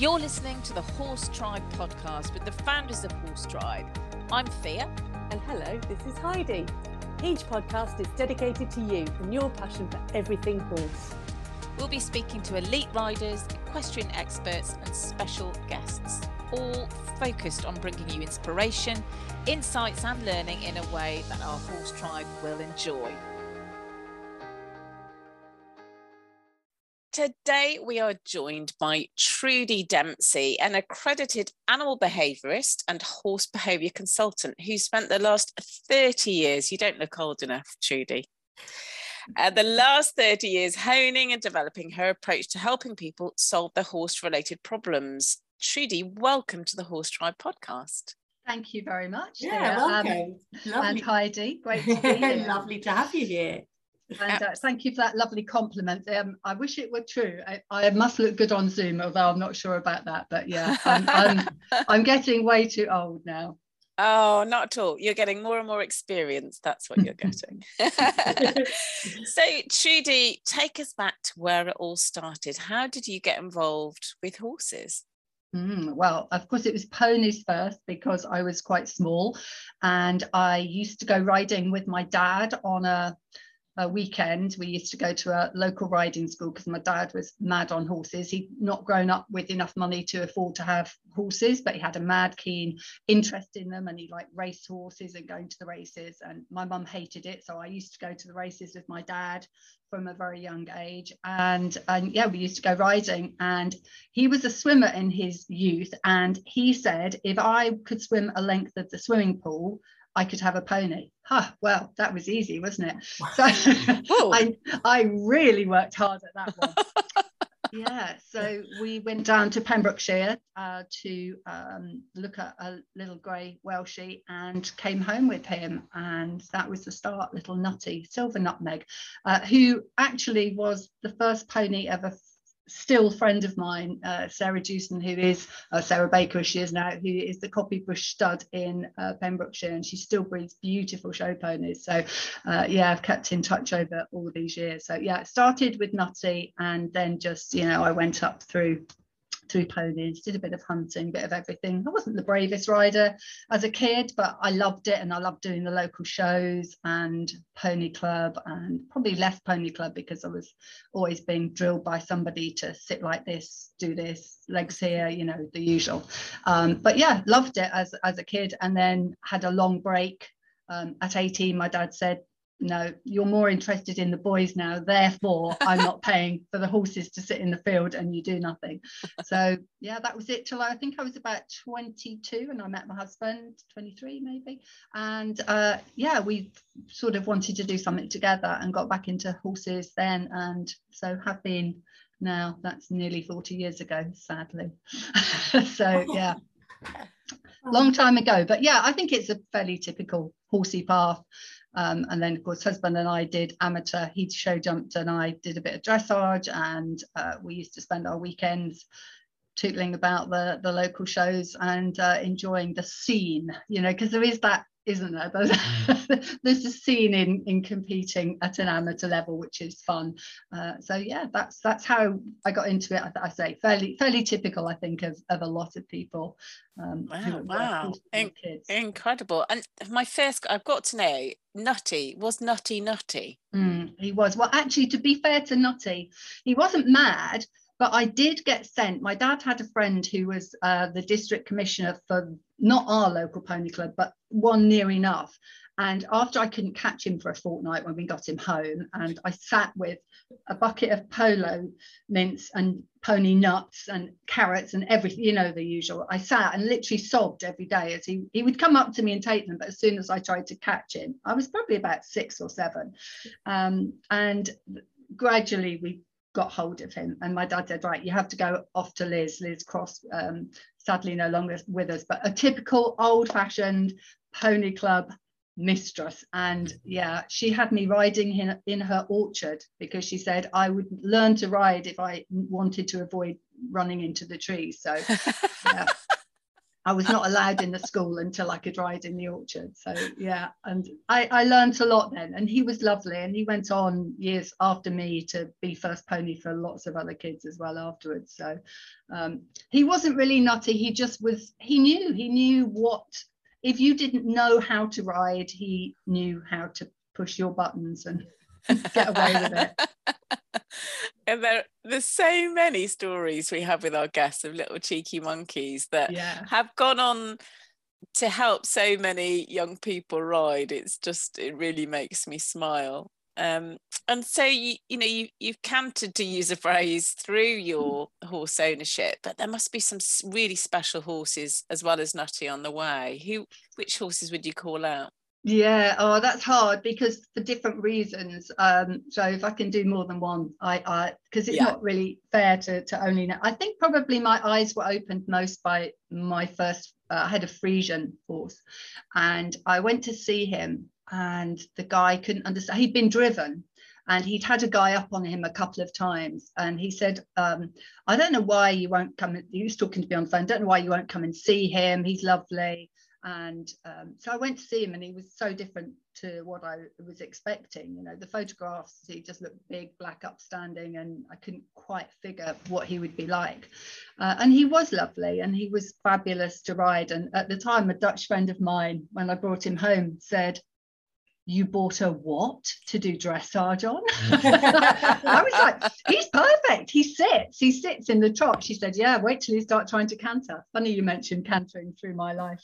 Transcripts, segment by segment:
You're listening to the HorseTribe podcast with the founders of HorseTribe. I'm Thea. And hello, this is Heidi. Each podcast is dedicated to you and your passion for everything horse. We'll be speaking to elite riders, equestrian experts, and special guests, all focused on bringing you inspiration, insights, and learning in a way that our horse tribe will enjoy. Today, we are joined by Trudi Dempsey, an accredited animal behaviourist and horse behaviour consultant who spent the last 30 years, you don't look old enough, Trudi, uh, the last 30 years honing and developing her approach to helping people solve their horse related problems. Trudi, welcome to the HorseTribe podcast. Thank you very much. Yeah, welcome. Um, and Heidi, great to be here. Lovely to have you here. And uh, thank you for that lovely compliment. Um, I wish it were true. I, I, must look good on Zoom, although I'm not sure about that. But yeah, I'm, I'm, I'm getting way too old now. Oh, not at all. You're getting more and more experience. That's what you're getting. so, Trudi, take us back to where it all started. How did you get involved with horses? Mm, well, of course, it was ponies first because I was quite small, and I used to go riding with my dad on a a weekend, we used to go to a local riding school because my dad was mad on horses. He'd not grown up with enough money to afford to have horses, but he had a mad keen interest in them and he liked race horses and going to the races. And my mum hated it. So I used to go to the races with my dad from a very young age. And, and yeah, we used to go riding. And he was a swimmer in his youth. And he said, if I could swim a length of the swimming pool, I could have a pony. Huh, well, that was easy, wasn't it? So I, I really worked hard at that one. yeah, so we went down to Pembrokeshire uh, to um, look at a little grey Welshie and came home with him. And that was the start, little Nutty, Silver Nutmeg, uh, who actually was the first pony ever still friend of mine, uh, Sarah Jewson, who is uh, Sarah Baker, as she is now, who is the copy bush stud in uh, Pembrokeshire, and she still breeds beautiful show ponies. So, uh, yeah, I've kept in touch over all these years. So, yeah, it started with Nutty, and then just you know, I went up through through ponies, did a bit of hunting, bit of everything. I wasn't the bravest rider as a kid, but I loved it and I loved doing the local shows and pony club and probably less pony club because I was always being drilled by somebody to sit like this, do this, legs here, you know, the usual. Um, but yeah, loved it as, as a kid and then had a long break. Um, at 18, my dad said, no, you're more interested in the boys now. Therefore, I'm not paying for the horses to sit in the field and you do nothing. So, yeah, that was it till I think I was about 22 and I met my husband, 23 maybe. And uh, yeah, we sort of wanted to do something together and got back into horses then. And so have been now, that's nearly 40 years ago, sadly. so, yeah, long time ago. But yeah, I think it's a fairly typical horsey path. Um, and then, of course, husband and I did amateur. He show jumped, and I did a bit of dressage. And uh, we used to spend our weekends tootling about the the local shows and uh, enjoying the scene. You know, because there is that isn't there? There's, mm. there's a scene in in competing at an amateur level, which is fun. Uh, so yeah, that's that's how I got into it. I, I, say fairly fairly typical, I think, of, of a lot of people. Um, wow, wow, In- incredible! And my first, I've got to know, Nutty was Nutty Nutty. Mm, he was. Well, actually, to be fair to Nutty, he wasn't mad, but I did get sent. My dad had a friend who was uh, the district commissioner for not our local pony club, but one near enough. And after I couldn't catch him for a fortnight when we got him home, and I sat with a bucket of Polo mints and pony nuts and carrots and everything, you know, the usual. I sat and literally sobbed every day as he, he would come up to me and take them. But as soon as I tried to catch him, I was probably about six or seven. Um, and gradually we got hold of him and my dad said right you have to go off to liz liz cross um, sadly no longer with us but a typical old-fashioned pony club mistress. And yeah she had me riding in, in her orchard because she said i would learn to ride if i wanted to avoid running into the trees. So yeah I was not allowed in the school until I could ride in the orchard. So yeah, and I, I learned a lot then. And he was lovely, and he went on years after me to be first pony for lots of other kids as well afterwards. So um, he wasn't really nutty. He just was. He knew. He knew what. If you didn't know how to ride, he knew how to push your buttons and get away with it. and there there's so many stories we have with our guests of little cheeky monkeys that yeah. have gone on to help so many young people ride. It's just it really makes me smile. Um, and so you you know you you've cantered to use a phrase through your horse ownership but there must be some really special horses as well as nutty on the way. Who which horses would you call out yeah, oh, that's hard because for different reasons. Um, so if I can do more than one, I, I, because it's yeah. not really fair to to only know. I think probably my eyes were opened most by my first. Uh, I had a Friesian horse, and I went to see him, and the guy couldn't understand. He'd been driven, and he'd had a guy up on him a couple of times and he said um, i don't know why you won't come he was talking to me on the phone don't know why you won't come and see him he's lovely and um, so I went to see him, and he was so different to what I was expecting. You know, the photographs, he just looked big, black, upstanding, and I couldn't quite figure what he would be like. Uh, and he was lovely, and he was fabulous to ride. And at the time, a Dutch friend of mine, when I brought him home, said, you bought a what to do dressage on? I was like, he's perfect. He sits, he sits in the trot. She said, yeah, wait till you start trying to canter. Funny you mentioned cantering through my life.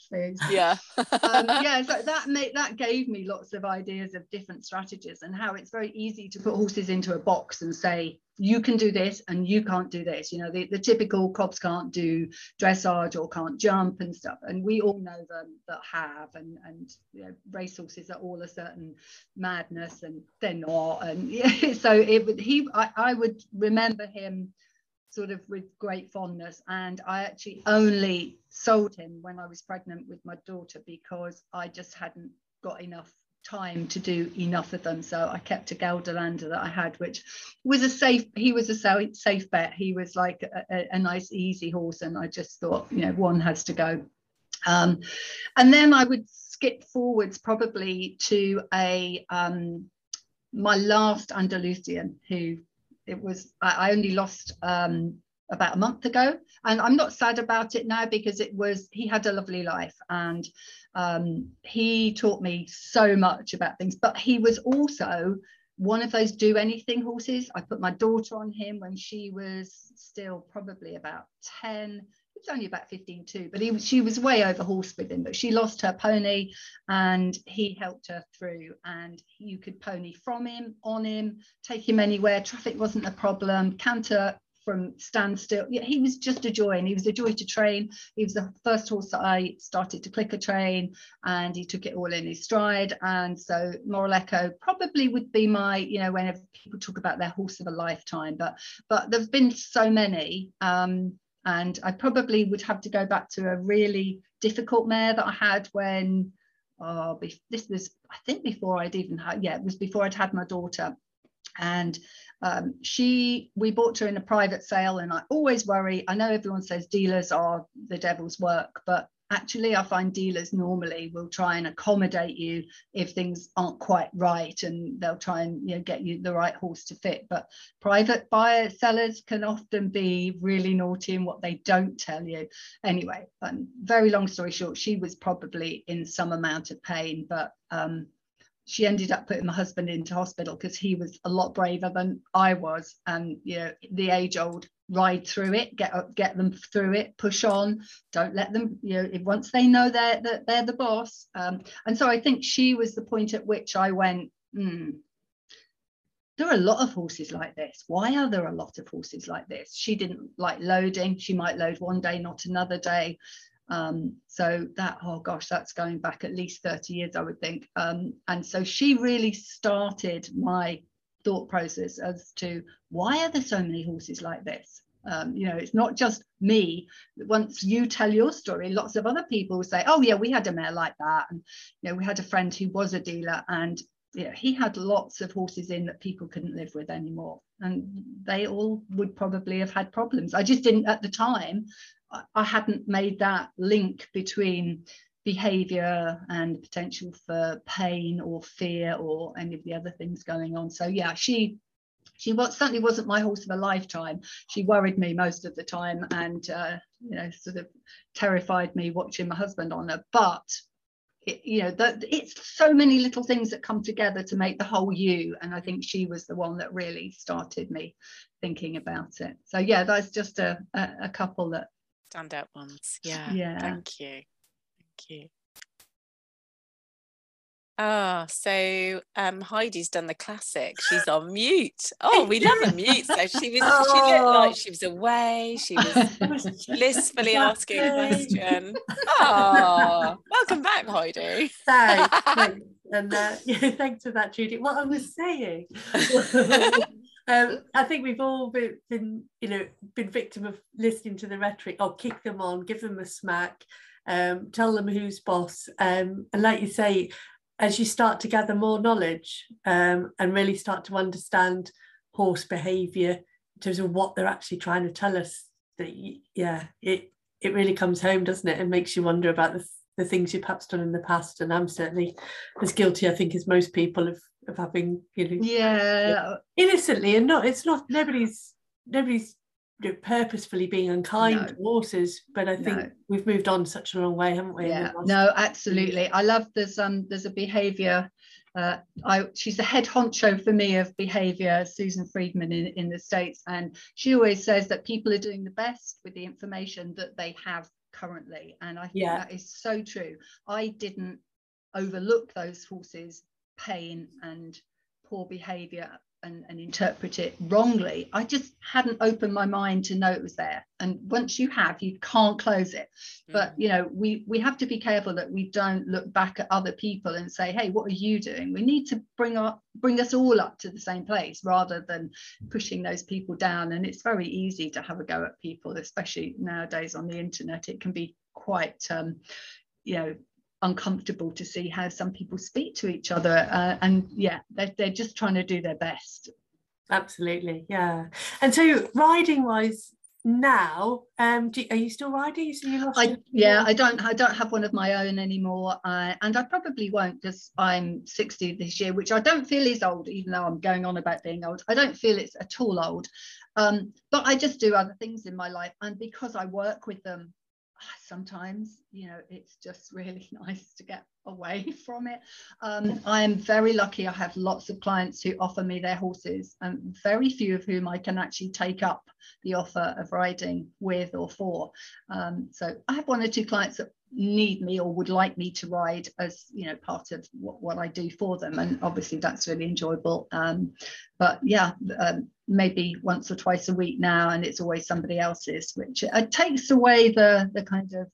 Yeah. um, yeah, so that made that gave me lots of ideas of different strategies and how it's very easy to put horses into a box and say, you can do this and you can't do this you know the, the typical cobs can't do dressage or can't jump and stuff and we all know them that have and and you know racehorses are all a certain madness and they're not and yeah, so it would he I, I would remember him sort of with great fondness and i actually only sold him when i was pregnant with my daughter because i just hadn't got enough time to do enough of them. So I kept a Gelderlander that I had, which was a safe, he was a safe, safe bet. He was like a, a, nice, easy horse. And I just thought, you know, one has to go. Um, and then I would skip forwards probably to a, um, my last Andalusian who it was, I, I only lost um, about a month ago. And i'm not sad about it now because it was he had a lovely life and um, he taught me so much about things. But he was also one of those do anything horses. I put my daughter on him when she was still probably about 10 he was only about 15 too but he, she was way over horse with him but she lost her pony and he helped her through and you could pony from him on him take him anywhere traffic wasn't a problem canter from standstill. Yeah, he was just a joy and he was a joy to train. He was the first horse that I started to clicker train and he took it all in his stride. And so Moral Echo probably would be my, you know, whenever people talk about their horse of a lifetime, but but there've been so many. Um, and I probably would have to go back to a really difficult mare that I had when oh, this was I think before I'd even had yeah, it was before I'd had my daughter. And um, she we bought her in a private sale and i always worry i know everyone says dealers are the devil's work but actually i find dealers normally will try and accommodate you if things aren't quite right and they'll try and you know get you the right horse to fit. But private buyer sellers can often be really naughty in what they don't tell you. Anyway um, very long story short she was probably in some amount of pain but um, she ended up putting my husband into hospital because he was a lot braver than I was. And you know, the age old ride through it, get up, get them through it, push on, don't let them, you know, if once they know they're that they're the boss. Um, and so I think she was the point at which I went, hmm, there are a lot of horses like this. Why are there a lot of horses like this? She didn't like loading. She might load one day, not another day. Um, so that, oh gosh, that's going back at least 30 years, I would think. Um, and so she really started my thought process as to why are there so many horses like this? Um, you know, it's not just me. Once you tell your story, lots of other people will say, "Oh yeah, we had a mare like that," and you know, we had a friend who was a dealer, and yeah, he had lots of horses in that people couldn't live with anymore, and they all would probably have had problems. I just didn't at the time I hadn't made that link between behavior and potential for pain or fear or any of the other things going on. So yeah, she she was, certainly wasn't my horse of a lifetime. She worried me most of the time and uh, you know sort of terrified me watching my husband on her. But it, you know that it's so many little things that come together to make the whole you. And I think she was the one that really started me thinking about it. So yeah, that's just a, a, a couple that standout ones. Yeah. Yeah. Thank you. Thank you. Ah, so um, Heidi's done the classic. She's on mute. Oh, we love a mute. So she was. Oh. She looked like she was away. She was blissfully asking a question. Oh, welcome back, Heidi. Thanks, thanks. and uh, yeah, thanks for that, Judy. What I was saying. Um, I think we've all been, been, you know, been victim of listening to the rhetoric. Oh, kick them on, give them a smack, um, tell them who's boss. Um, and like you say, as you start to gather more knowledge um, and really start to understand horse behaviour in terms of what they're actually trying to tell us, that yeah, it it really comes home, doesn't it? And makes you wonder about the, the things you've perhaps done in the past. And I'm certainly as guilty, I think, as most people of of having you know yeah innocently and not it's not nobody's nobody's purposefully being unkind no. to horses but i think no. we've moved on such a long way haven't we yeah no absolutely i love there's um there's a behavior uh, I, she's the head honcho for me of behavior, Susan Friedman in, in the States. And she always says that people are doing the best with the information that they have currently. And I think yeah. that is so true. I didn't overlook those horses pain and poor behavior and, and, interpret it wrongly. I just hadn't opened my mind to know it was there. And once you have, you can't close it. Mm. But you know, we we have to be careful that we don't look back at other people and say, "Hey, what are you doing?" We need to bring up bring us all up to the same place rather than pushing those people down. And it's very easy to have a go at people, especially nowadays on the internet. It can be quite um, you know uncomfortable to see how some people speak to each other uh, and yeah they're, they're just trying to do their best. Absolutely yeah. And so riding wise now um do, are you still riding? You I, yeah i don't i don't have one of my own anymore uh, and i probably won't because i'm 60 this year which i don't feel is old even though i'm going on about being old. I don't feel it's at all old. Um, but i just do other things in my life and because i work with them sometimes you know it's just really nice to get away from it. Um, i am very lucky. I have lots of clients who offer me their horses and very few of whom i can actually take up the offer of riding with or for. Um, so i have one or two clients that need me or would like me to ride as you know part of what, what I do for them and obviously that's really enjoyable. Um, but yeah um, maybe once or twice a week now and it's always somebody else's which it uh, takes away the the kind of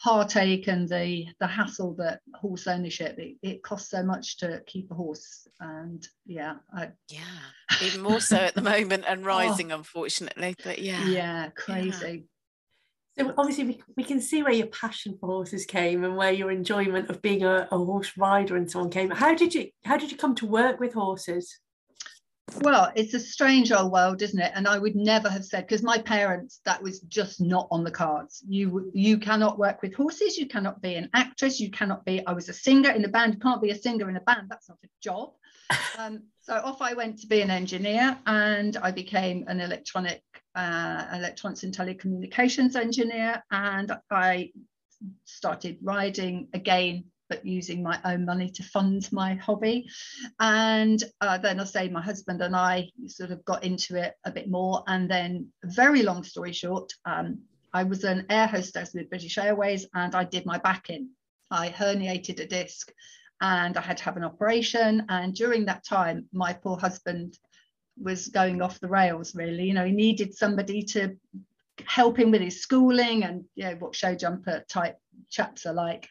heartache and the the hassle that horse ownership it, it costs so much to keep a horse and yeah I, yeah even more so at the moment and oh. rising oh, unfortunately but yeah yeah crazy so obviously we, we can see where your passion for horses came and where your enjoyment of being a, a horse rider and so on came. How did you how did you come to work with horses? Well, it's a strange old world, isn't it? And I would never have said because my parents that was just not on the cards. You you cannot work with horses. You cannot be an actress. You cannot be. I was a singer in a band. You can't be a singer in a band. That's not a job. Um, so off I went to be an engineer, and I became an electronic uh, electronics and telecommunications engineer, and I started riding again, but using my own money to fund my hobby. And uh, then I say my husband and I sort of got into it a bit more. And then, very long story short, um, I was an air hostess with British Airways, and I did my back in. I herniated a disc and I had to have an operation. And during that time, my poor husband was going off the rails really you know he needed somebody to help him with his schooling and you know what show jumper type chaps are like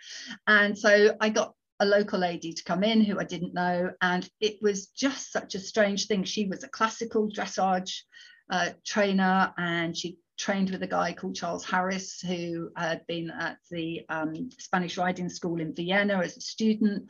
and so i got a local lady to come in who i didn't know and it was just such a strange thing she was a classical dressage uh, trainer and she trained with a guy called Charles Harris, who had been at the um, Spanish riding school in Vienna as a student.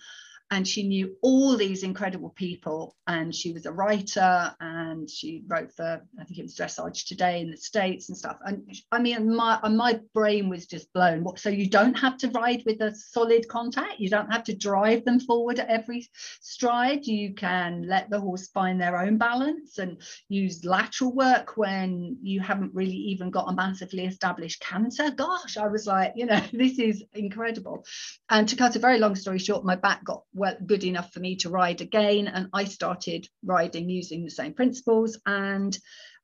And she knew all these incredible people and she was a writer and she wrote for i think it was dressage today in the states and stuff. And i mean my my brain was just blown. So you don't have to ride with a solid contact? You don't have to drive them forward at every stride? You can let the horse find their own balance and use lateral work when you haven't really even got a massively established canter? Gosh i was like you know this is incredible. And to cut a very long story short my back got well good enough for me to ride again and i started riding using the same principles and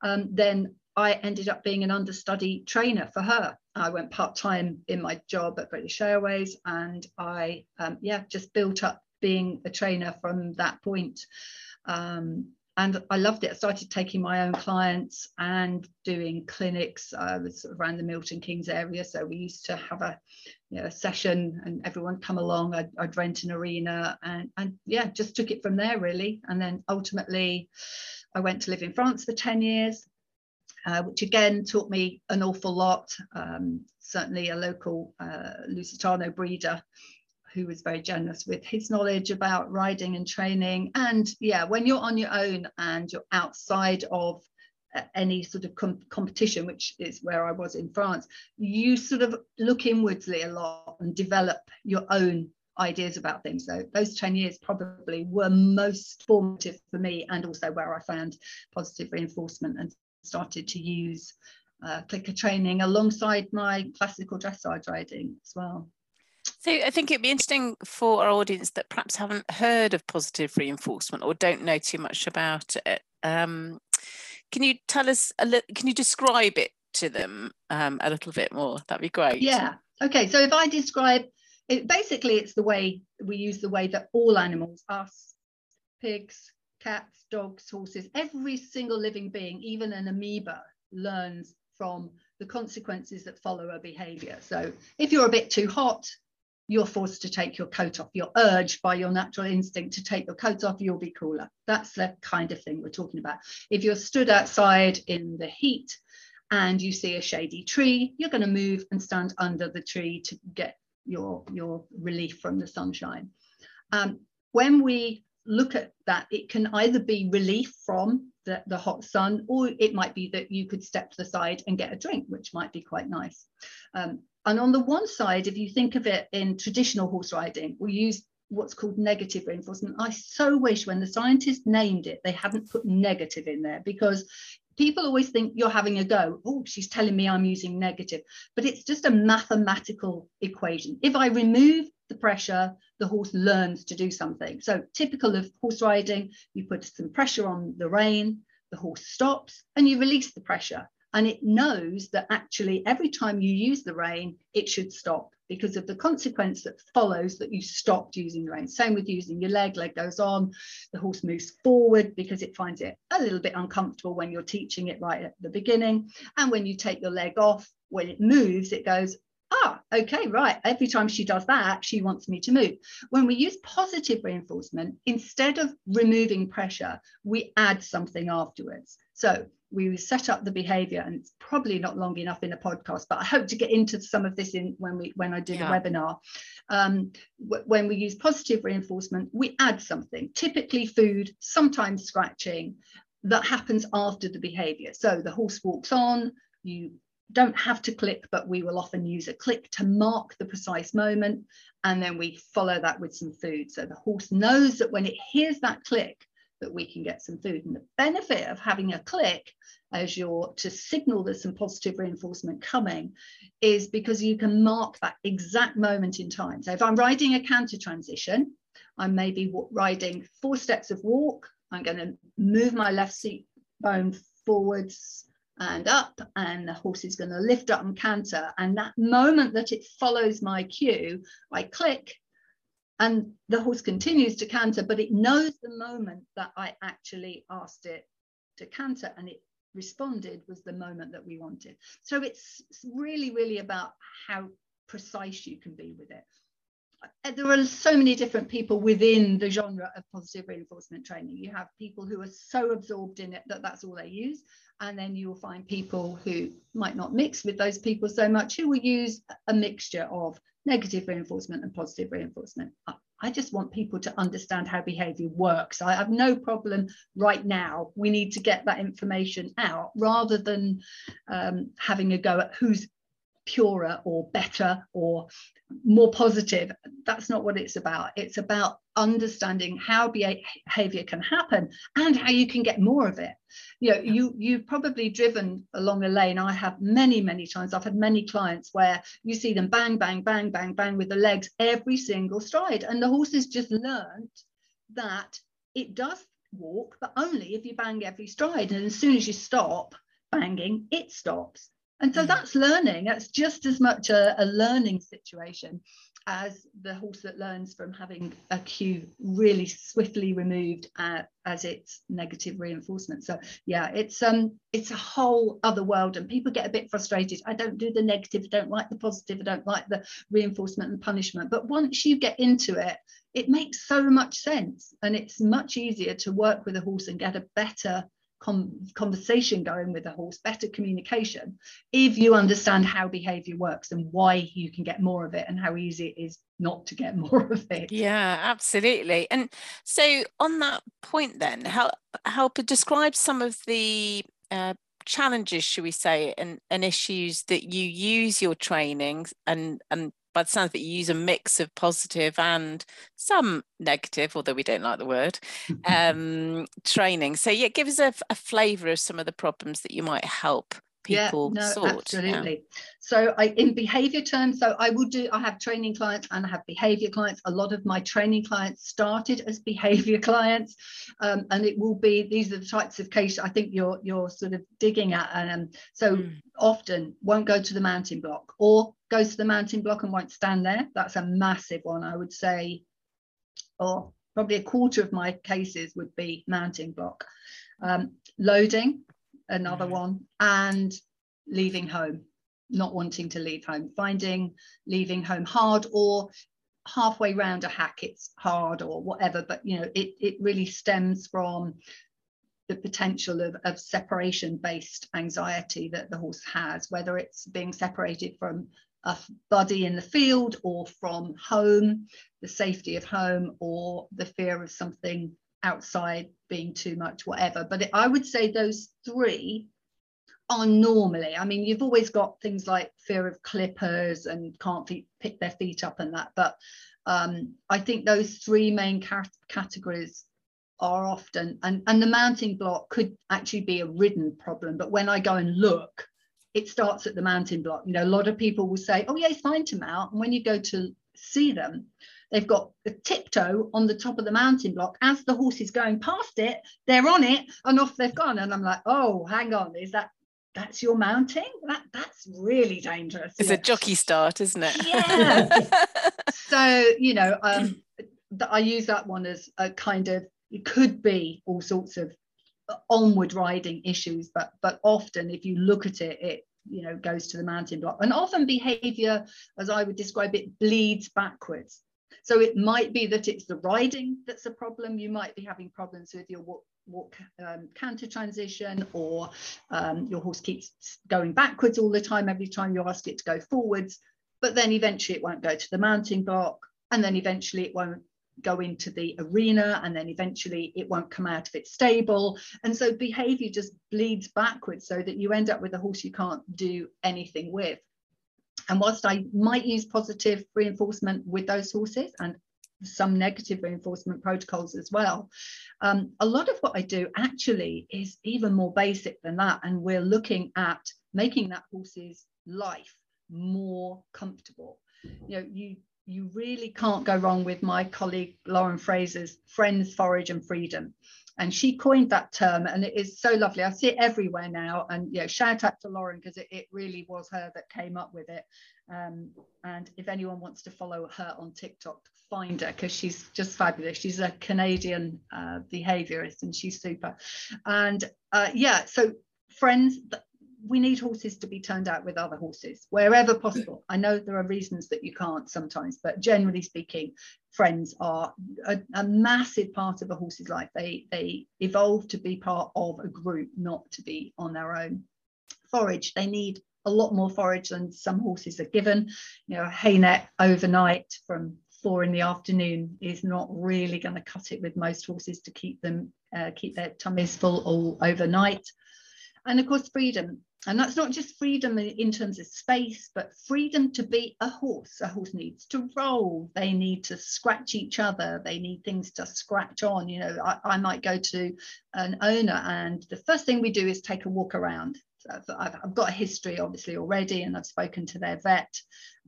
um, then I ended up being an understudy trainer for her. I went part time in my job at British Airways, and I, um, yeah, just built up being a trainer from that point. Um, and I loved it. I started taking my own clients and doing clinics. I was around the Milton Keynes area, so we used to have a, you know, a session, and everyone come along. I'd, I'd, rent an arena, and and yeah, just took it from there really. And then ultimately, I went to live in France for ten years, uh, which again taught me an awful lot. Um, certainly, a local uh, Lusitano breeder who was very generous with his knowledge about riding and training. And yeah, when you're on your own and you're outside of any sort of com competition, which is where I was in France, you sort of look inwardsly a lot and develop your own ideas about things. So those 10 years probably were most formative for me and also where I found positive reinforcement and started to use uh, clicker training alongside my classical dressage riding as well. So I think it'd be interesting for our audience that perhaps haven't heard of positive reinforcement or don't know too much about it. Um, can you tell us a little? Can you describe it to them um, a little bit more? That'd be great. Yeah. Okay. So if I describe it, basically it's the way we use the way that all animals, us, pigs, cats, dogs, horses, every single living being, even an amoeba, learns from the consequences that follow a behavior. So if you're a bit too hot, you're forced to take your coat off. You're urged by your natural instinct to take your coat off, you'll be cooler. That's the kind of thing we're talking about. If you're stood outside in the heat and you see a shady tree, you're going to move and stand under the tree to get your, your relief from the sunshine. Um, when we look at that, it can either be relief from the, the hot sun, or it might be that you could step to the side and get a drink, which might be quite nice. Um, and on the one side, if you think of it in traditional horse riding, we use what's called negative reinforcement. I so wish when the scientists named it, they hadn't put negative in there because people always think you're having a go. Oh, she's telling me I'm using negative, but it's just a mathematical equation. If I remove the pressure, the horse learns to do something. So typical of horse riding, you put some pressure on the rein, the horse stops and you release the pressure and it knows that actually every time you use the rein, it should stop because of the consequence that follows that you stopped using the rein. Same with using your leg, leg goes on, the horse moves forward because it finds it a little bit uncomfortable when you're teaching it right at the beginning. And when you take your leg off, when it moves, it goes, ah, okay, right. Every time she does that, she wants me to move. When we use positive reinforcement, instead of removing pressure, we add something afterwards. So we set up the behavior and it's probably not long enough in a podcast but i hope to get into some of this in when we when i do yeah. the webinar. Um, w- when we use positive reinforcement we add something typically food sometimes scratching that happens after the behavior. So the horse walks on you don't have to click but we will often use a click to mark the precise moment and then we follow that with some food. So the horse knows that when it hears that click that we can get some food. And the benefit of having a click as you're to signal there's some positive reinforcement coming is because you can mark that exact moment in time. So if I'm riding a canter transition, I may be riding four steps of walk. I'm going to move my left seat bone forwards and up and the horse is going to lift up and canter and that moment that it follows my cue i click and the horse continues to canter, but it knows the moment that I actually asked it to canter and it responded was the moment that we wanted. So it's really, really about how precise you can be with it. Uh, there are so many different people within the genre of positive reinforcement training. You have people who are so absorbed in it that that's all they use. And then you will find people who might not mix with those people so much, who will use a mixture of negative reinforcement and positive reinforcement. I, just want people to understand how behavior works. I have no problem right now. We need to get that information out rather than um, having a go at who's purer or better or more positive. That's not what it's about. It's about understanding how behavior can happen and how you can get more of it. You know, you you've probably driven along a lane. I have many, many times. I've had many clients where you see them bang, bang, bang, bang, bang with the legs every single stride. And the horses just learned that it does walk, but only if you bang every stride. And as soon as you stop banging, it stops. And so mm. that's learning. That's just as much a, a, learning situation as the horse that learns from having a cue really swiftly removed uh, as its negative reinforcement. So yeah, it's um it's a whole other world, and people get a bit frustrated. I don't do the negative, I don't like the positive, I don't like the reinforcement and punishment. But once you get into it, it makes so much sense, and it's much easier to work with a horse and get a better conversation going with the horse, better communication, if you understand how behavior works and why you can get more of it and how easy it is not to get more of it. Yeah, absolutely. And so on that point then, help help describe some of the uh, challenges, should we say, and, and issues that you use your training and and by the sounds of it, you use a mix of positive and some negative, although we don't like the word, um, training. So yeah, give us a, a flavour of some of the problems that you might help people yeah, no, sort. Absolutely. Yeah. So I in behavior terms, so I will do I have training clients and I have behavior clients. A lot of my training clients started as behavior clients. Um, and it will be these are the types of cases I think you're you're sort of digging at. And um, so mm. often won't go to the mounting block or goes to the mounting block and won't stand there. That's a massive one, I would say. Or probably a quarter of my cases would be mounting block. Um, loading, another mm. one, and leaving home, not wanting to leave home, finding leaving home hard or halfway round a hack it's hard or whatever but you know it, it really stems from the potential of, of separation based anxiety that the horse has whether it's being separated from a buddy in the field or from home the safety of home or the fear of something outside being too much whatever. But i would say those three are normally i mean you've always got things like fear of clippers and can't feet, pick their feet up and that. But um, i think those three main cat- categories are often and, and the mounting block could actually be a ridden problem. But when i go and look it starts at the mounting block. You know a lot of people will say oh yeah it's fine to mount. And when you go to see them they've got the tiptoe on the top of the mounting block. As the horse is going past it they're on it and off they've gone. And i'm like oh hang on is that that's your mounting? That that's really dangerous. It's yeah. a jockey start isn't it? Yeah so you know um i use that one as a kind of it could be all sorts of onward riding issues but but often if you look at it it you know goes to the mounting block. And often behavior as i would describe it bleeds backwards. So it might be that it's the riding that's a problem. You might be having problems with your walk, walk um, canter transition or um, your horse keeps going backwards all the time. Every time you ask it to go forwards but then eventually it won't go to the mounting block and then eventually it won't go into the arena and then eventually it won't come out of its stable. And so behavior just bleeds backwards so that you end up with a horse you can't do anything with. And whilst i might use positive reinforcement with those horses and some negative reinforcement protocols as well um, a lot of what i do actually is even more basic than that. And we're looking at making that horse's life more comfortable. You know you you really can't go wrong with my colleague Lauren Fraser's Friends, Forage and Freedom. And she coined that term and it is so lovely. I see it everywhere now. And know, shout out to Lauren because it, it really was her that came up with it. Um, and if anyone wants to follow her on TikTok, find her because she's just fabulous. She's a Canadian uh, behaviorist and she's super. And uh, yeah, so friends, we need horses to be turned out with other horses wherever possible. I know there are reasons that you can't sometimes, but generally speaking, friends are a, a, massive part of a horse's life. They they evolve to be part of a group, not to be on their own. Forage, they need a lot more forage than some horses are given. You know, hay net overnight from four in the afternoon is not really going to cut it with most horses to keep them uh, keep their tummies full all overnight and of course freedom and that's not just freedom in terms of space but freedom to be a horse. A horse needs to roll. They need to scratch each other. They need things to scratch on. You know I, I might go to an owner and the first thing we do is take a walk around. I've, I've, got a history obviously already and I've spoken to their vet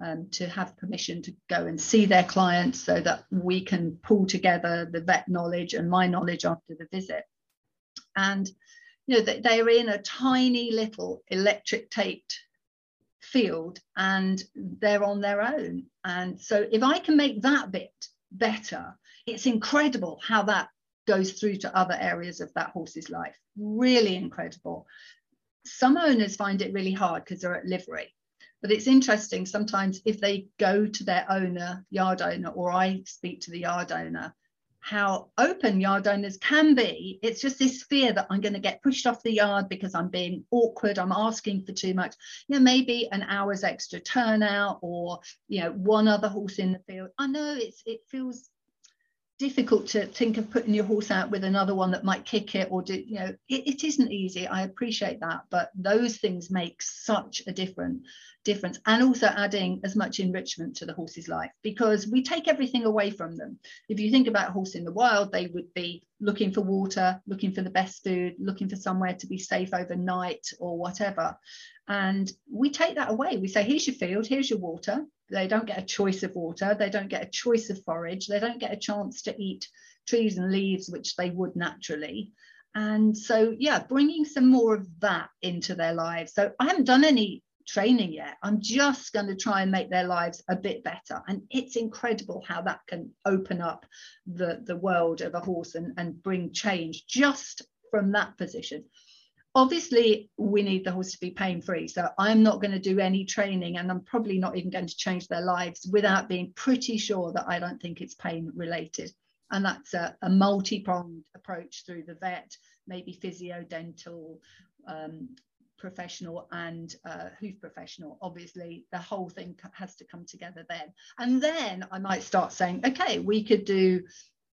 um, to have permission to go and see their clients so that we can pull together the vet knowledge and my knowledge after the visit. And you know, they, they're in a tiny little electric taped field and they're on their own. And so if I can make that bit better, it's incredible how that goes through to other areas of that horse's life. Really incredible. Some owners find it really hard because they're at livery. But it's interesting sometimes if they go to their owner, yard owner, or I speak to the yard owner, how open yard owners can be. It's just this fear that I'm going to get pushed off the yard because I'm being awkward, I'm asking for too much. You know, maybe an hour's extra turnout or, you know, one other horse in the field. I know it's it feels difficult to think of putting your horse out with another one that might kick it or do you know it, it isn't easy. I appreciate that but those things make such a different difference. And also adding as much enrichment to the horse's life because we take everything away from them. If you think about a horse in the wild they would be looking for water looking for the best food looking for somewhere to be safe overnight or whatever and we take that away we say here's your field here's your water they don't get a choice of water, they don't get a choice of forage, they don't get a chance to eat trees and leaves, which they would naturally. And so, yeah, bringing some more of that into their lives. So I haven't done any training yet. I'm just going to try and make their lives a bit better. And it's incredible how that can open up the, the world of a horse and, and bring change just from that position obviously we need the horse to be pain free so i'm not going to do any training and i'm probably not even going to change their lives without being pretty sure that i don't think it's pain related and that's a, a multi-pronged approach through the vet maybe physio dental um, professional and uh, hoof professional. Obviously the whole thing has to come together then. And then i might start saying okay we could do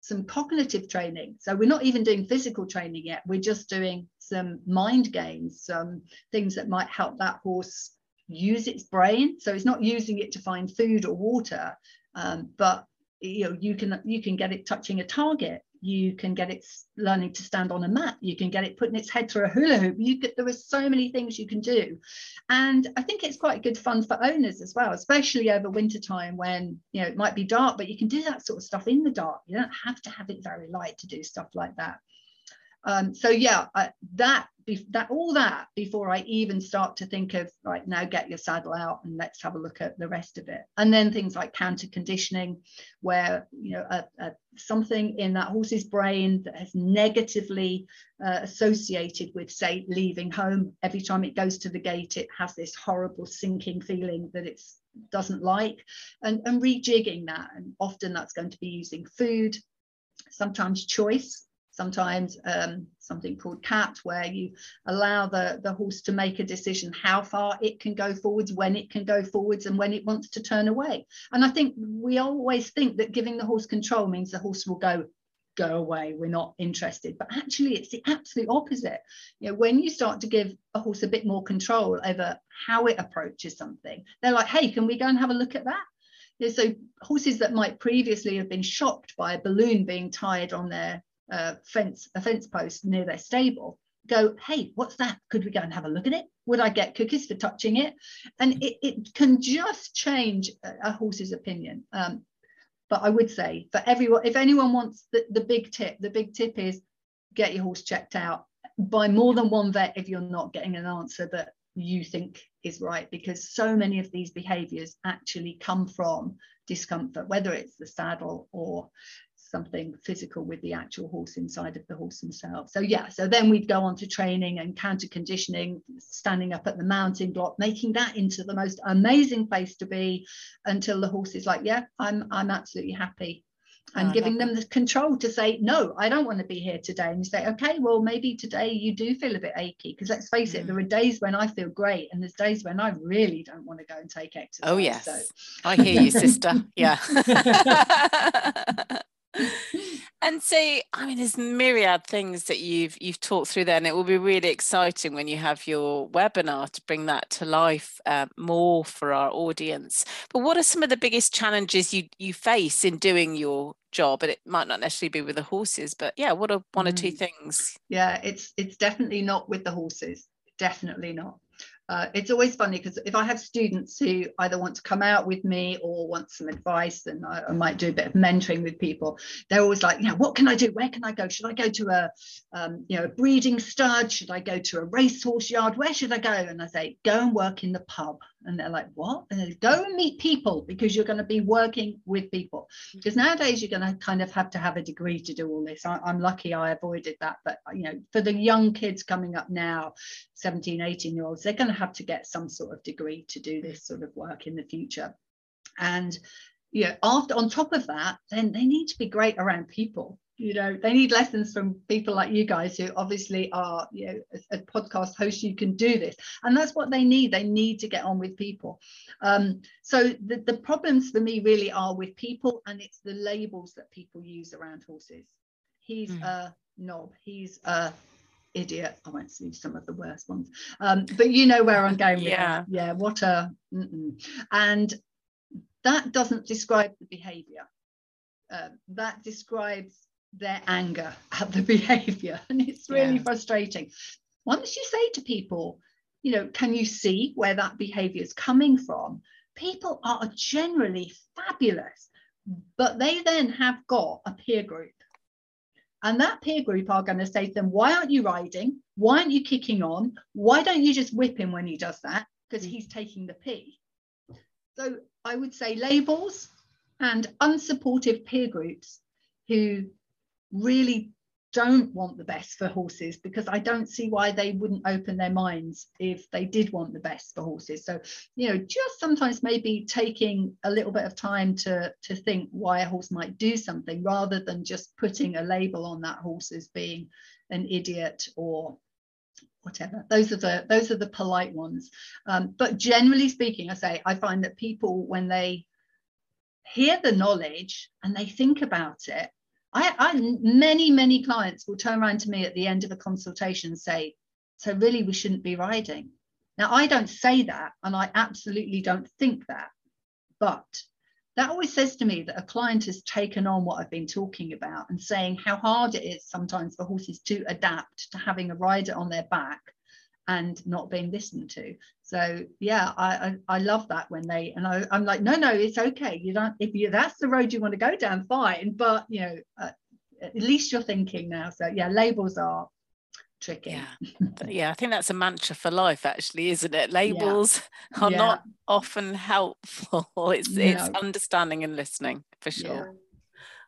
some cognitive training. So we're not even doing physical training yet. We're just doing some mind games, some things that might help that horse use its brain. So it's not using it to find food or water, um, but you know you can you can get it touching a target. You can get it learning to stand on a mat. You can get it putting its head through a hula hoop. You get, there are so many things you can do, and I think it's quite good fun for owners as well, especially over winter time when you know it might be dark, but you can do that sort of stuff in the dark. You don't have to have it very light to do stuff like that. Um, so yeah, that that all that before I even start to think of right now get your saddle out and let's have a look at the rest of it. And then things like counter conditioning, where you know a, a, something in that horse's brain that has negatively uh, associated with say leaving home. Every time it goes to the gate, it has this horrible sinking feeling that it's doesn't like, and, and rejigging that. And often that's going to be using food, sometimes choice sometimes um, something called CAT where you allow the, the horse to make a decision how far it can go forwards when it can go forwards and when it wants to turn away. And i think we always think that giving the horse control means the horse will go go away. We're not interested. But actually it's the absolute opposite. You know when you start to give a horse a bit more control over how it approaches something they're like hey can we go and have a look at that? So horses that might previously have been shocked by a balloon being tied on their fence a fence post near their stable go hey what's that? Could we go and have a look at it? Would i get cookies for touching it? And it, it can just change a horse's opinion. Um, but i would say for everyone if anyone wants the, the big tip the big tip is get your horse checked out. By more than one vet if you're not getting an answer that you think is right because so many of these behaviors actually come from discomfort whether it's the saddle or something physical with the actual horse inside of the horse themselves. So yeah, so then we'd go on to training and counter conditioning, standing up at the mounting block, making that into the most amazing place to be until the horse is like, yeah, I'm I'm absolutely happy. and oh, giving them the control to say no i don't want to be here today and you say okay well maybe today you do feel a bit achy because let's face it there mm. are days when i feel great and there's days when i really don't want to go and take exercise oh yes so. i hear you sister yeah and so i mean there's myriad things that you've you've talked through there and it will be really exciting when you have your webinar to bring that to life uh, more for our audience but what are some of the biggest challenges you you face in doing your job and it might not necessarily be with the horses but yeah what are one mm. or two mm. things yeah it's it's definitely not with the horses definitely not uh, it's always funny because if I have students who either want to come out with me or want some advice, then I, I, might do a bit of mentoring with people, they're always like, you know, what can I do? Where can I go? Should I go to a, um, you know, a breeding stud? Should I go to a racehorse yard? Where should I go? And I say, go and work in the pub and they're like what? And go and meet people because you're going to be working with people. Mm-hmm. Because nowadays you're going to kind of have to have a degree to do all this. I, am lucky i avoided that but you know for the young kids coming up now 17 18 year olds they're going to have to get some sort of degree to do this sort of work in the future. And you know after on top of that then they need to be great around people you know they need lessons from people like you guys who obviously are you know a, a podcast host you can do this. And that's what they need. They need to get on with people. Um, so the, the problems for me really are with people and it's the labels that people use around horses. He's mm. a knob. He's a idiot. I won't see some of the worst ones. Um, but you know where i'm going with yeah. That. yeah what a mm-mm. and that doesn't describe the behavior. Uh, that describes their anger at the behavior. And it's really yeah. frustrating. Once you say to people, you know, can you see where that behavior is coming from? People are generally fabulous, but they then have got a peer group. And that peer group are going to say to them, why aren't you riding? Why aren't you kicking on? Why don't you just whip him when he does that? Because he's mm. taking the pee. So I would say labels and unsupportive peer groups who really don't want the best for horses because I don't see why they wouldn't open their minds if they did want the best for horses. So, you know, just sometimes maybe taking a little bit of time to to think why a horse might do something rather than just putting a label on that horse as being an idiot or whatever those are the those are the polite ones um, but generally speaking i say i find that people when they hear the knowledge and they think about it I, I many many clients will turn around to me at the end of a consultation and say so really we shouldn't be riding. Now i don't say that and i absolutely don't think that but that always says to me that a client has taken on what I've been talking about and saying how hard it is sometimes for horses to adapt to having a rider on their back and not being listened to. So yeah, I I, I love that when they and I, I'm like, no, no, it's okay. You don't if you that's the road you want to go down, fine. But you know, uh, at least you're thinking now. So yeah, labels are tricky. Yeah, yeah. I think that's a mantra for life, actually, isn't it? Labels yeah. are yeah. not often helpful. It's no. it's understanding and listening for sure.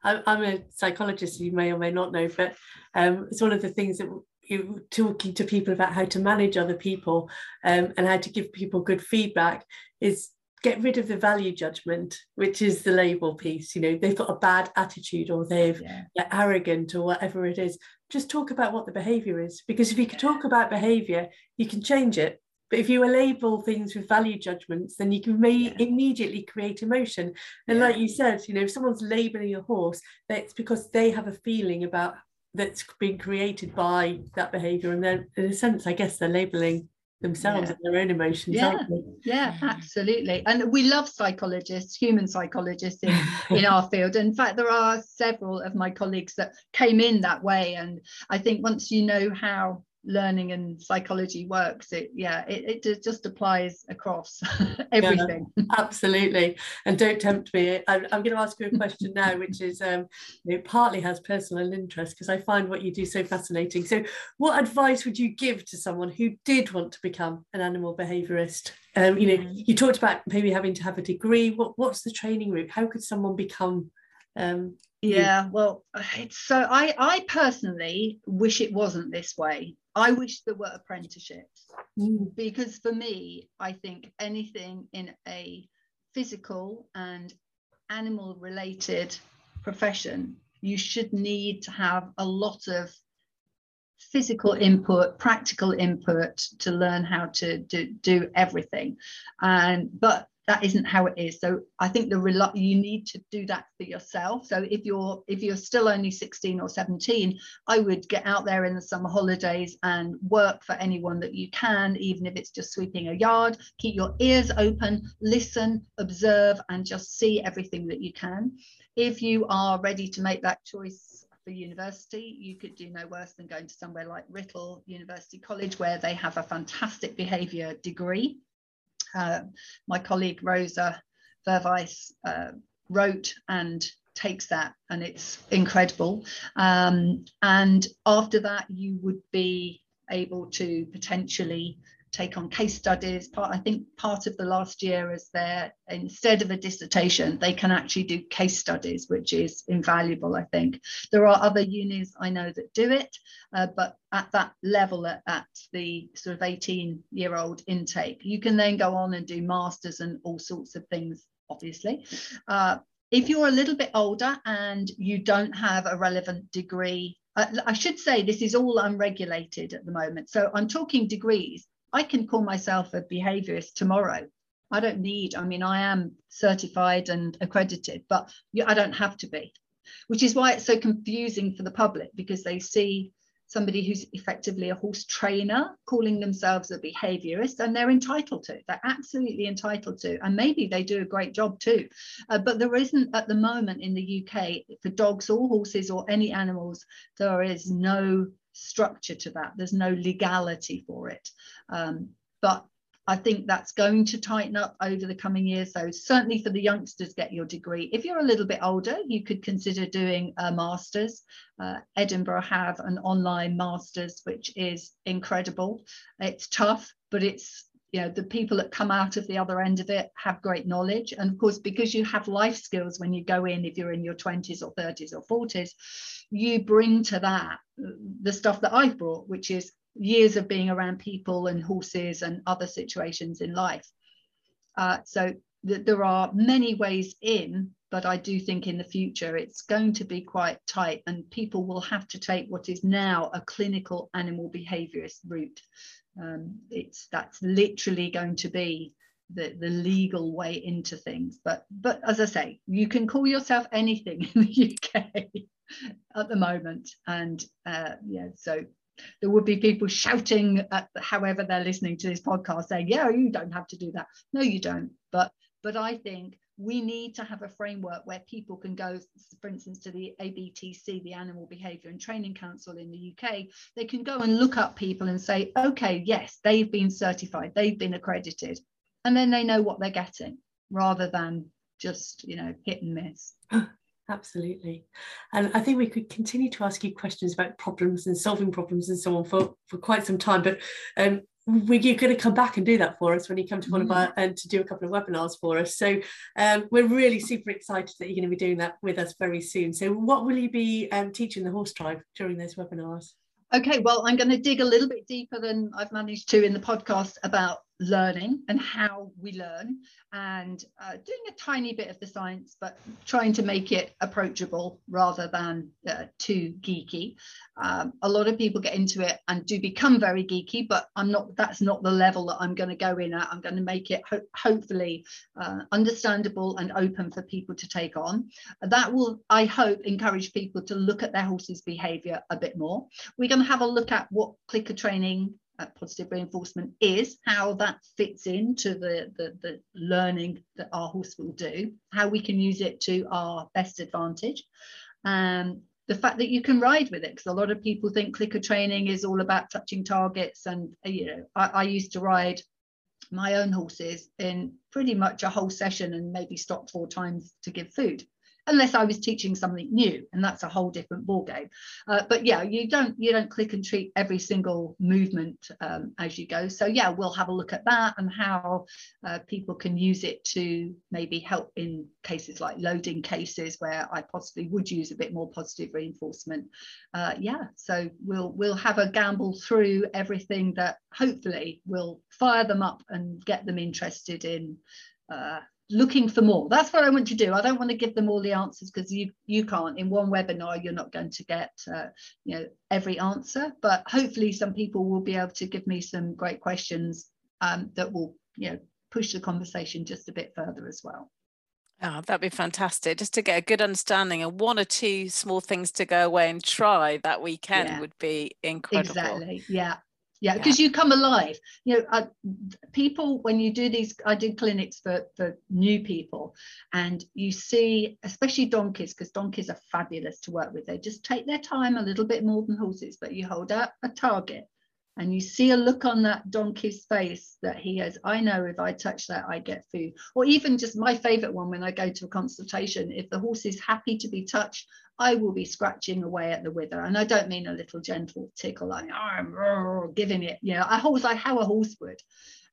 Yeah. I'm a psychologist, you may or may not know, but um, it's one of the things that you talking to people about how to manage other people um, and how to give people good feedback is get rid of the value judgment which is the label piece you know they've got a bad attitude or they've yeah. they're arrogant or whatever it is just talk about what the behavior is because if you can talk about behavior you can change it but if you label things with value judgments then you can may yeah. immediately create emotion and yeah. like you said you know if someone's labeling a horse that's because they have a feeling about that's been created by that behavior and then in a sense i guess they're labeling themselves yeah. and their own emotions yeah yeah. absolutely. And we love psychologists human psychologists in in our field. In fact there are several of my colleagues that came in that way. And i think once you know how learning and psychology works it yeah it, it just applies across everything. Yeah, absolutely. And don't tempt me. I'm, I'm, going to ask you a question now which is um it partly has personal interest because i find what you do so fascinating. So what advice would you give to someone who did want to become an animal behaviorist? Um you know mm. you talked about maybe having to have a degree. What what's the training route? How could someone become um yeah well it's so i i personally wish it wasn't this way I wish there were apprenticeships mm. because for me, I think anything in a physical and animal related profession, you should need to have a lot of physical input, practical input to learn how to do, do everything. And but that isn't how it is. So I think the you need to do that for yourself. So if you're if you're still only 16 or 17, I would get out there in the summer holidays and work for anyone that you can, even if it's just sweeping a yard. Keep your ears open, listen, observe, and just see everything that you can. If you are ready to make that choice for university, you could do no worse than going to somewhere like Writtle University College, where they have a fantastic behaviour degree. Uh, my colleague Rosa Verwijs uh, wrote and takes that, and it's incredible. Um, and after that, you would be able to potentially take on case studies. Part, I think part of the last year is there, instead of a dissertation, they can actually do case studies, which is invaluable, I think. There are other unis I know that do it, uh, but at that level, at, at the sort of 18 year old intake, you can then go on and do masters and all sorts of things, obviously. Uh, if you're a little bit older and you don't have a relevant degree uh, I should say this is all unregulated at the moment. So I'm talking degrees. I can call myself a behaviorist tomorrow. I don't need, I mean, I am certified and accredited, but I don't have to be, which is why it's so confusing for the public because they see somebody who's effectively a horse trainer calling themselves a behaviorist and they're entitled to they're absolutely entitled to and maybe they do a great job too uh, but there isn't at the moment in the uk for dogs or horses or any animals there is no structure to that. There's no legality for it. Um, but I think that's going to tighten up over the coming years. So certainly for the youngsters, get your degree. If you're a little bit older, you could consider doing a master's. Uh, Edinburgh have an online master's, which is incredible. It's tough, but it's you know the people that come out of the other end of it have great knowledge and of course because you have life skills when you go in if you're in your 20s or 30s or 40s you bring to that the stuff that I've brought, which is years of being around people and horses and other situations in life. Uh, so th- there are many ways in, but I do think in the future it's going to be quite tight, and people will have to take what is now a clinical animal behaviourist route. Um, it's that's literally going to be the, the legal way into things. But but as I say, you can call yourself anything in the UK at the moment. And uh, yeah, so there would be people shouting at however they're listening to this podcast saying, yeah, you don't have to do that. No, you don't. But but I think we need to have a framework where people can go, for instance, to the ABTC, the Animal Behaviour and Training Council in the UK. They can go and look up people and say, okay, yes, they've been certified, they've been accredited, and then they know what they're getting rather than just, you know, hit and miss. Absolutely. And I think we could continue to ask you questions about problems and solving problems and so on for, for quite some time. But um, we, you're going to come back and do that for us when you come to one of our and to do a couple of webinars for us. So um, we're really super excited that you're going to be doing that with us very soon. So what will you be um, teaching the HorseTribe during those webinars? Okay, well, I'm going to dig a little bit deeper than I've managed to in the podcast about learning and how we learn and uh, doing a tiny bit of the science but trying to make it approachable rather than uh, too geeky. Um, a lot of people get into it and do become very geeky but i'm not that's not the level that i'm going to go in at. I'm going to make it ho- hopefully uh, understandable and open for people to take on. That will i hope encourage people to look at their horse's behavior a bit more. We're going to have a look at what clicker training positive reinforcement is, how that fits into the, the, the learning that our horse will do, how we can use it to our best advantage. Um, the fact that you can ride with it, because a lot of people think clicker training is all about touching targets. And, you know, I, I used to ride my own horses in pretty much a whole session and maybe stop four times to give food unless I was teaching something new, and that's a whole different ballgame. Uh, but yeah, you don't you don't click and treat every single movement um, as you go. So yeah, we'll have a look at that and how uh, people can use it to maybe help in cases like loading cases where I possibly would use a bit more positive reinforcement. Uh, yeah, so we'll we'll have a gamble through everything that hopefully will fire them up and get them interested in uh, looking for more. That's what I want to do. I don't want to give them all the answers because you you can't in one webinar. You're not going to get uh, you know every answer, but hopefully some people will be able to give me some great questions um, that will you know push the conversation just a bit further as well. Oh, that'd be fantastic. Just to get a good understanding and one or two small things to go away and try that weekend yeah. would be incredible. Exactly. Yeah yeah because yeah. you come alive. You know I, people when you do these i did clinics for for new people and you see especially donkeys because donkeys are fabulous to work with. They just take their time a little bit more than horses but you hold out a target and you see a look on that donkey's face that he has i know if i touch that i get food or even just my favorite one when i go to a consultation if the horse is happy to be touched I will be scratching away at the wither. And I don't mean a little gentle tickle like oh, I'm giving it, you know, a horse like how a horse would.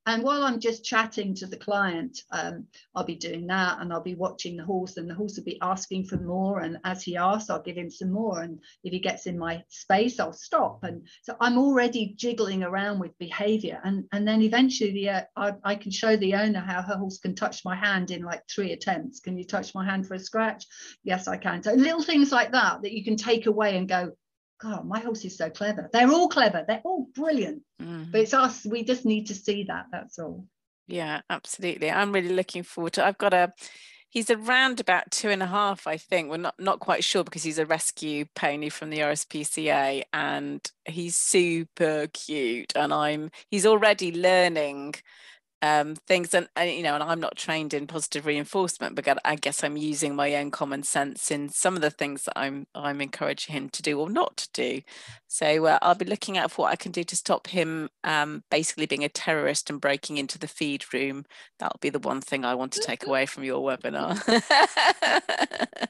And while I'm just chatting to the client, um, I'll be doing that and I'll be watching the horse, and the horse will be asking for more. And as he asks, I'll give him some more. And if he gets in my space, I'll stop. And so I'm already jiggling around with behavior. And, and then eventually, the, uh, I, I can show the owner how her horse can touch my hand in like three attempts. Can you touch my hand for a scratch? Yes, I can. So little things like that that you can take away and go, God, my horse is so clever. They're all clever. They're all brilliant. Mm. But it's us. We just need to see that. That's all. Yeah, absolutely. I'm really looking forward to. I've got a. He's around about two and a half, I think. We're not not quite sure because he's a rescue pony from the RSPCA, and he's super cute. And I'm. He's already learning um, things and, and, you know and i'm not trained in positive reinforcement but i guess i'm using my own common sense in some of the things that i'm i'm encouraging him to do or not to do. So uh, i'll be looking at what i can do to stop him um, basically being a terrorist and breaking into the feed room. That'll be the one thing i want to take away from your webinar.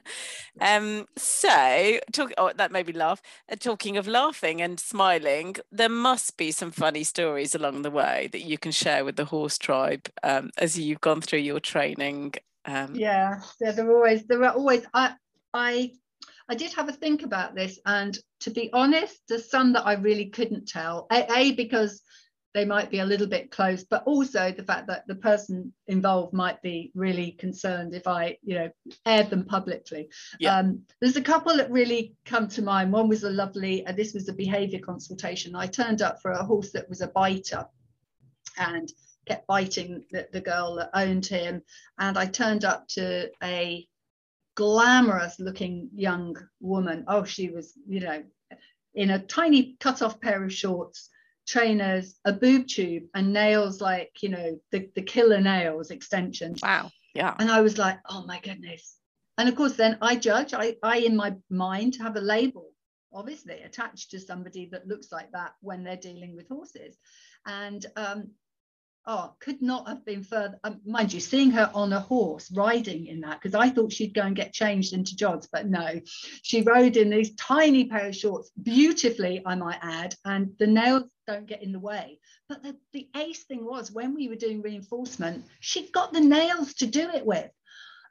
Um, so talk oh, that made me laugh. Uh, talking of laughing and smiling there must be some funny stories along the way that you can share with the horse tribe um, as you've gone through your training um, yeah yeah there are always there are always i i i did have a think about this and to be honest there's some that i really couldn't tell. A, a because they might be a little bit close but also the fact that the person involved might be really concerned if i you know aired them publicly. Yeah. um, there's a couple that really come to mind. One was a lovely uh, this was a behavior consultation. I turned up for a horse that was a biter and kept biting the, the girl that owned him. And I turned up to a glamorous looking young woman. Oh, she was, you know, in a tiny cut off pair of shorts, trainers, a boob tube, and nails like, you know, the, the killer nails extensions. Wow. Yeah. And I was like, oh my goodness. And of course, then I judge, I, I in my mind have a label, obviously, attached to somebody that looks like that when they're dealing with horses. And um, oh, could not have been further. Um, mind you, seeing her on a horse riding in that, because I thought she'd go and get changed into jods, but no, she rode in these tiny pair of shorts, beautifully, I might add, and the nails don't get in the way. But the, the ace thing was when we were doing reinforcement, she got the nails to do it with.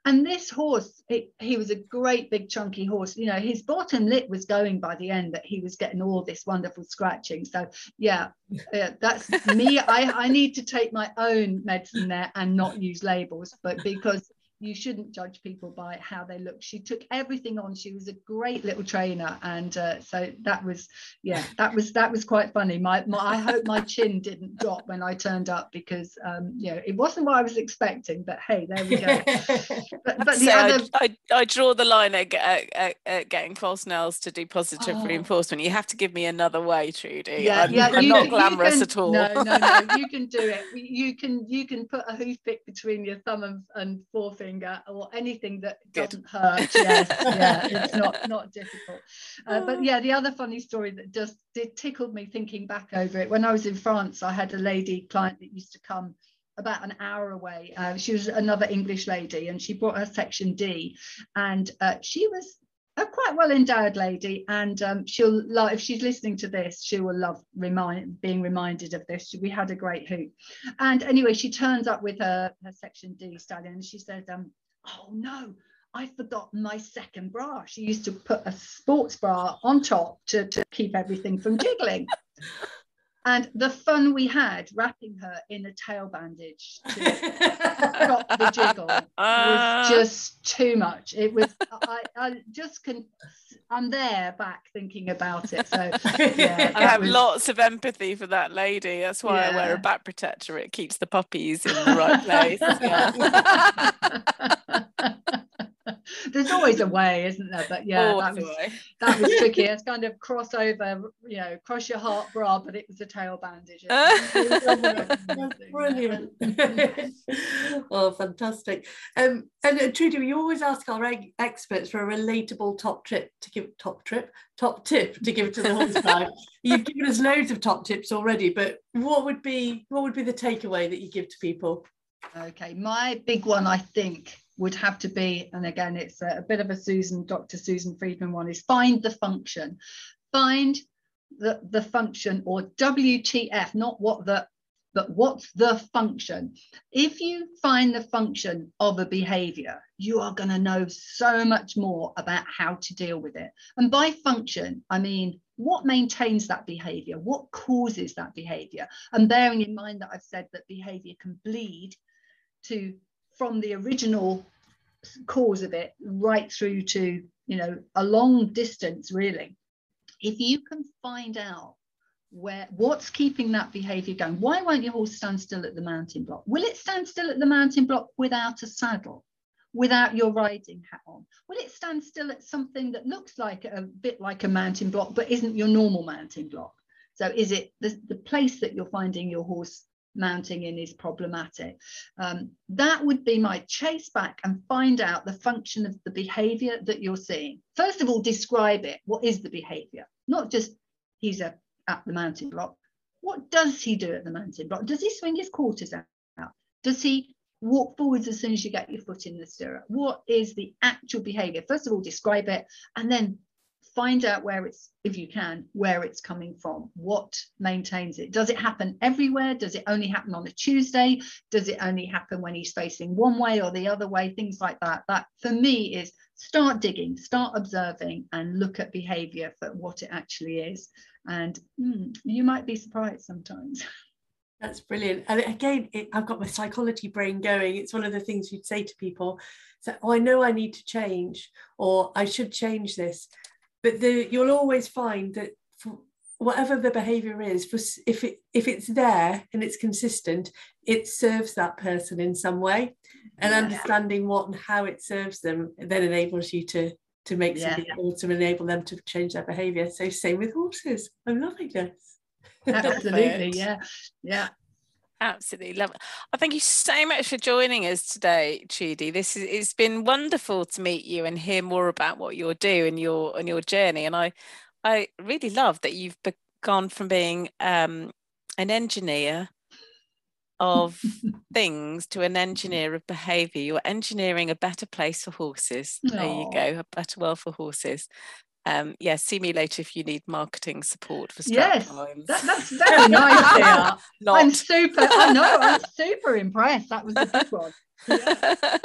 And this horse, it, he was a great big chunky horse. You know, his bottom lip was going by the end that he was getting all this wonderful scratching. So yeah, yeah that's me. I, I need to take my own medicine there and not use labels, but because you shouldn't judge people by how they look. She took everything on. She was a great little trainer, and uh, so that was, yeah, that was that was quite funny. My, my I hope my chin didn't drop when I turned up because, um, you know, it wasn't what I was expecting. But hey, there we go. But, but the other, I, I, draw the line at, at, at, getting false nails to do positive oh. reinforcement. You have to give me another way, Trudi. Yeah, I'm, yeah, I'm you, not glamorous can, at all. No, no, no. You can do it. You can you can put a hoof pick between your thumb and, and forefinger finger or anything that doesn't hurt. Yes, yeah, it's not not difficult. Uh, but yeah, the other funny story that just did tickled me thinking back over it. When I was in France, I had a lady client that used to come about an hour away. Uh, she was another English lady, and she brought her section D, and uh, she was a quite well endowed lady, and um, she'll love if she's listening to this, she will love remind being reminded of this. We had a great hoot, and anyway, she turns up with her her section D stallion, and she said, um, "Oh no." I've forgotten my second bra. She used to put a sports bra on top to, to keep everything from jiggling. and the fun we had wrapping her in a tail bandage to stop the jiggle was Ah. just too much. It was I, I just can I'm there back thinking about it. So yeah, I have was- lots of empathy for that lady. That's why I wear a back protector. It keeps the puppies in the right place. Yeah. There's always a way, isn't there? But yeah, that was that was tricky. It's kind of crossover, you know, cross your heart bra, but it was a tail bandage. That's brilliant. oh, fantastic. Um, and uh, Trudi, we always ask our eg- experts for a relatable top trip to give top trip, top tip to give to the horseback. You've given us loads of top tips already, but what would be what would be the takeaway that you give to people? Okay, my big one, I think, would have to be, and again, it's a, a bit of a Susan, Dr. Susan Friedman one, is find the function. Find the, the function or WTF, not what the, but what's the function. If you find the function of a behavior, you are going to know so much more about how to deal with it. And by function, I mean, what maintains that behavior? What causes that behavior? And bearing in mind that I've said that behavior can bleed to from the original cause of it right through to you know a long distance really. If you can find out where what's keeping that behavior going why won't your horse stand still at the mounting block? Will it stand still at the mounting block without a saddle without your riding hat on? Will it stand still at something that looks like a bit like a mounting block but isn't your normal mounting block? So is it the, the place that you're finding your horse mounting in is problematic. Um, that would be my chase back and find out the function of the behavior that you're seeing. First of all, describe it. What is the behavior? Not just he's a, at the mounting block. What does he do at the mounting block? Does he swing his quarters out? Does he walk forwards as soon as you get your foot in the stirrup? What is the actual behavior? First of all, describe it and then find out where it's if you can where it's coming from what maintains it does it happen everywhere does it only happen on a tuesday does it only happen when he's facing one way or the other way things like that that for me is start digging start observing and look at behavior for what it actually is and mm, you might be surprised sometimes That's brilliant. And again, it, I've got my psychology brain going. It's one of the things you'd say to people. So, oh, I know I need to change, or I should change this. But the, you'll always find that for whatever the behavior is, for, if it if it's there and it's consistent, it serves that person in some way. And Yeah. understanding what and how it serves them then enables you to to make Yeah. something or to enable them to change their behavior. So same with horses. I'm loving this. absolutely yeah yeah Absolutely love it. I thank you so much for joining us today, Trudi. This is it's been wonderful to meet you and hear more about what you're doing your and your journey. And I I really love that you've be- gone from being um, an engineer of things to an engineer of behavior. You're engineering a better place for horses. There you go, a better world for horses. Um, yeah, see me later if you need marketing support for strap yes times. that, that's very nice i'm super i know i'm super impressed that was a good one Yeah.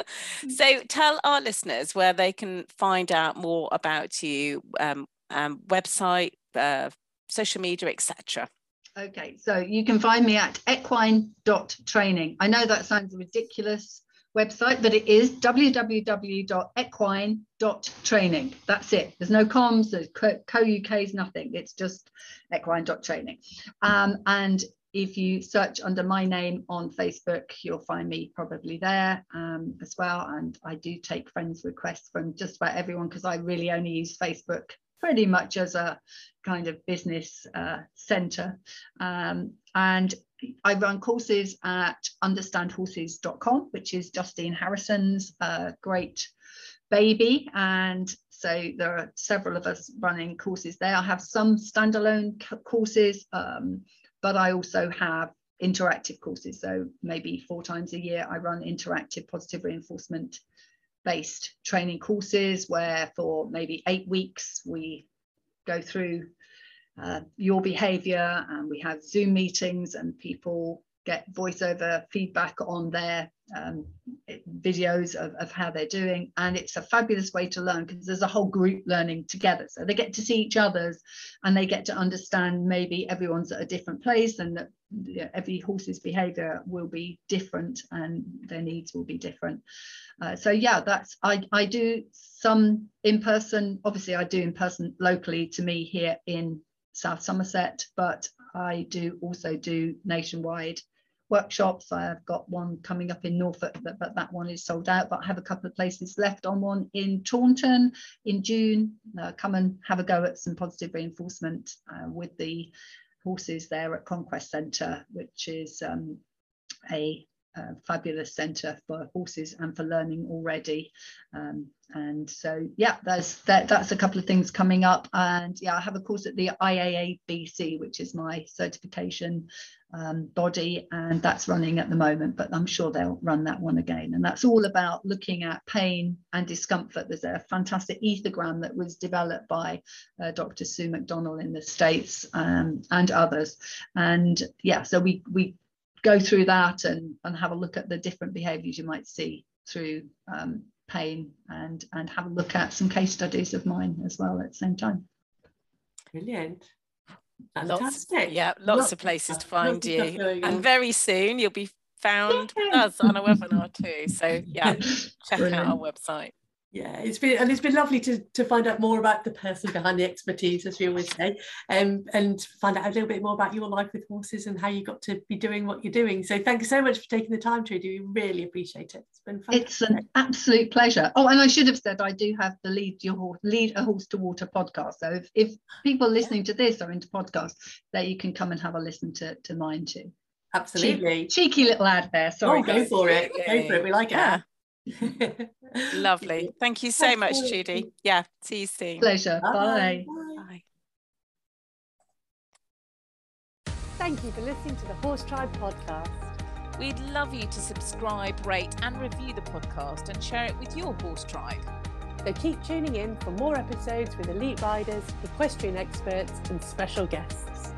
so tell our listeners where they can find out more about you, um, um, website, uh, social media, etc. Okay, so you can find me at equine.training. I know that sounds ridiculous website, but it is www.equine.training. That's it. There's no comms, there's co, UK's nothing. It's just equine.training. Um, and if you search under my name on Facebook, you'll find me probably there um, as well. And I do take friends requests from just about everyone because I really only use Facebook pretty much as a kind of business uh, center. Um, and I run courses at understandhorses.com, which is Justine Harrison's uh, great baby. And so there are several of us running courses there. I have some standalone courses, um, but I also have interactive courses. So maybe four times a year, I run interactive positive reinforcement based training courses where for maybe eight weeks we go through uh, your behavior and we have zoom meetings and people get voiceover feedback on their um, videos of, of how they're doing. And it's a fabulous way to learn because there's a whole group learning together. So they get to see each other's and they get to understand maybe everyone's at a different place and that every horse's behavior will be different and their needs will be different. Uh, so yeah, that's I, I do some in person, obviously I do in person locally to me here in South Somerset, but I do also do nationwide workshops. I've got one coming up in Norfolk, but, but that one is sold out. But I have a couple of places left on one in Taunton in June. Uh, come and have a go at some positive reinforcement uh, with the horses there at Conquest Centre, which is um, a uh, fabulous centre for horses and for learning already. Um, and so, yeah, there's that, that's a couple of things coming up. And yeah, I have a course at the IAABC, which is my certification um, body, and that's running at the moment, but I'm sure they'll run that one again. And that's all about looking at pain and discomfort. There's a fantastic ethogram that was developed by uh, Dr. Sue McDonnell in the States um, and others. And yeah, so we, we go through that and, and have a look at the different behaviors you might see through um, pain and, and have a look at some case studies of mine as well at the same time. Brilliant. Fantastic. Lots, yeah, lots, lots of places to find you. And very soon you'll be found with us on a webinar too. So yeah, check Brilliant. out our website yeah it's been and it's been lovely to to find out more about the person behind the expertise as we always say um, and find out a little bit more about your life with horses and how you got to be doing what you're doing. So thank you so much for taking the time Trudi. We really appreciate it. It's been fun it's an absolute pleasure. Oh and I should have said I do have the lead your horse lead a horse to water podcast. So if, if people listening to this are into podcasts that you can come and have a listen to to mine too. Absolutely. cheeky, cheeky little ad there. Sorry oh, go for it. Go for it. We like it. yeah. Lovely. Thank you so much, Judy. Yeah, see you soon. Pleasure. Bye. Bye. Bye. Thank you for listening to the HorseTribe podcast. We'd love you to subscribe, rate, and review the podcast and share it with your horse tribe. So keep tuning in for more episodes with elite riders, equestrian experts, and special guests.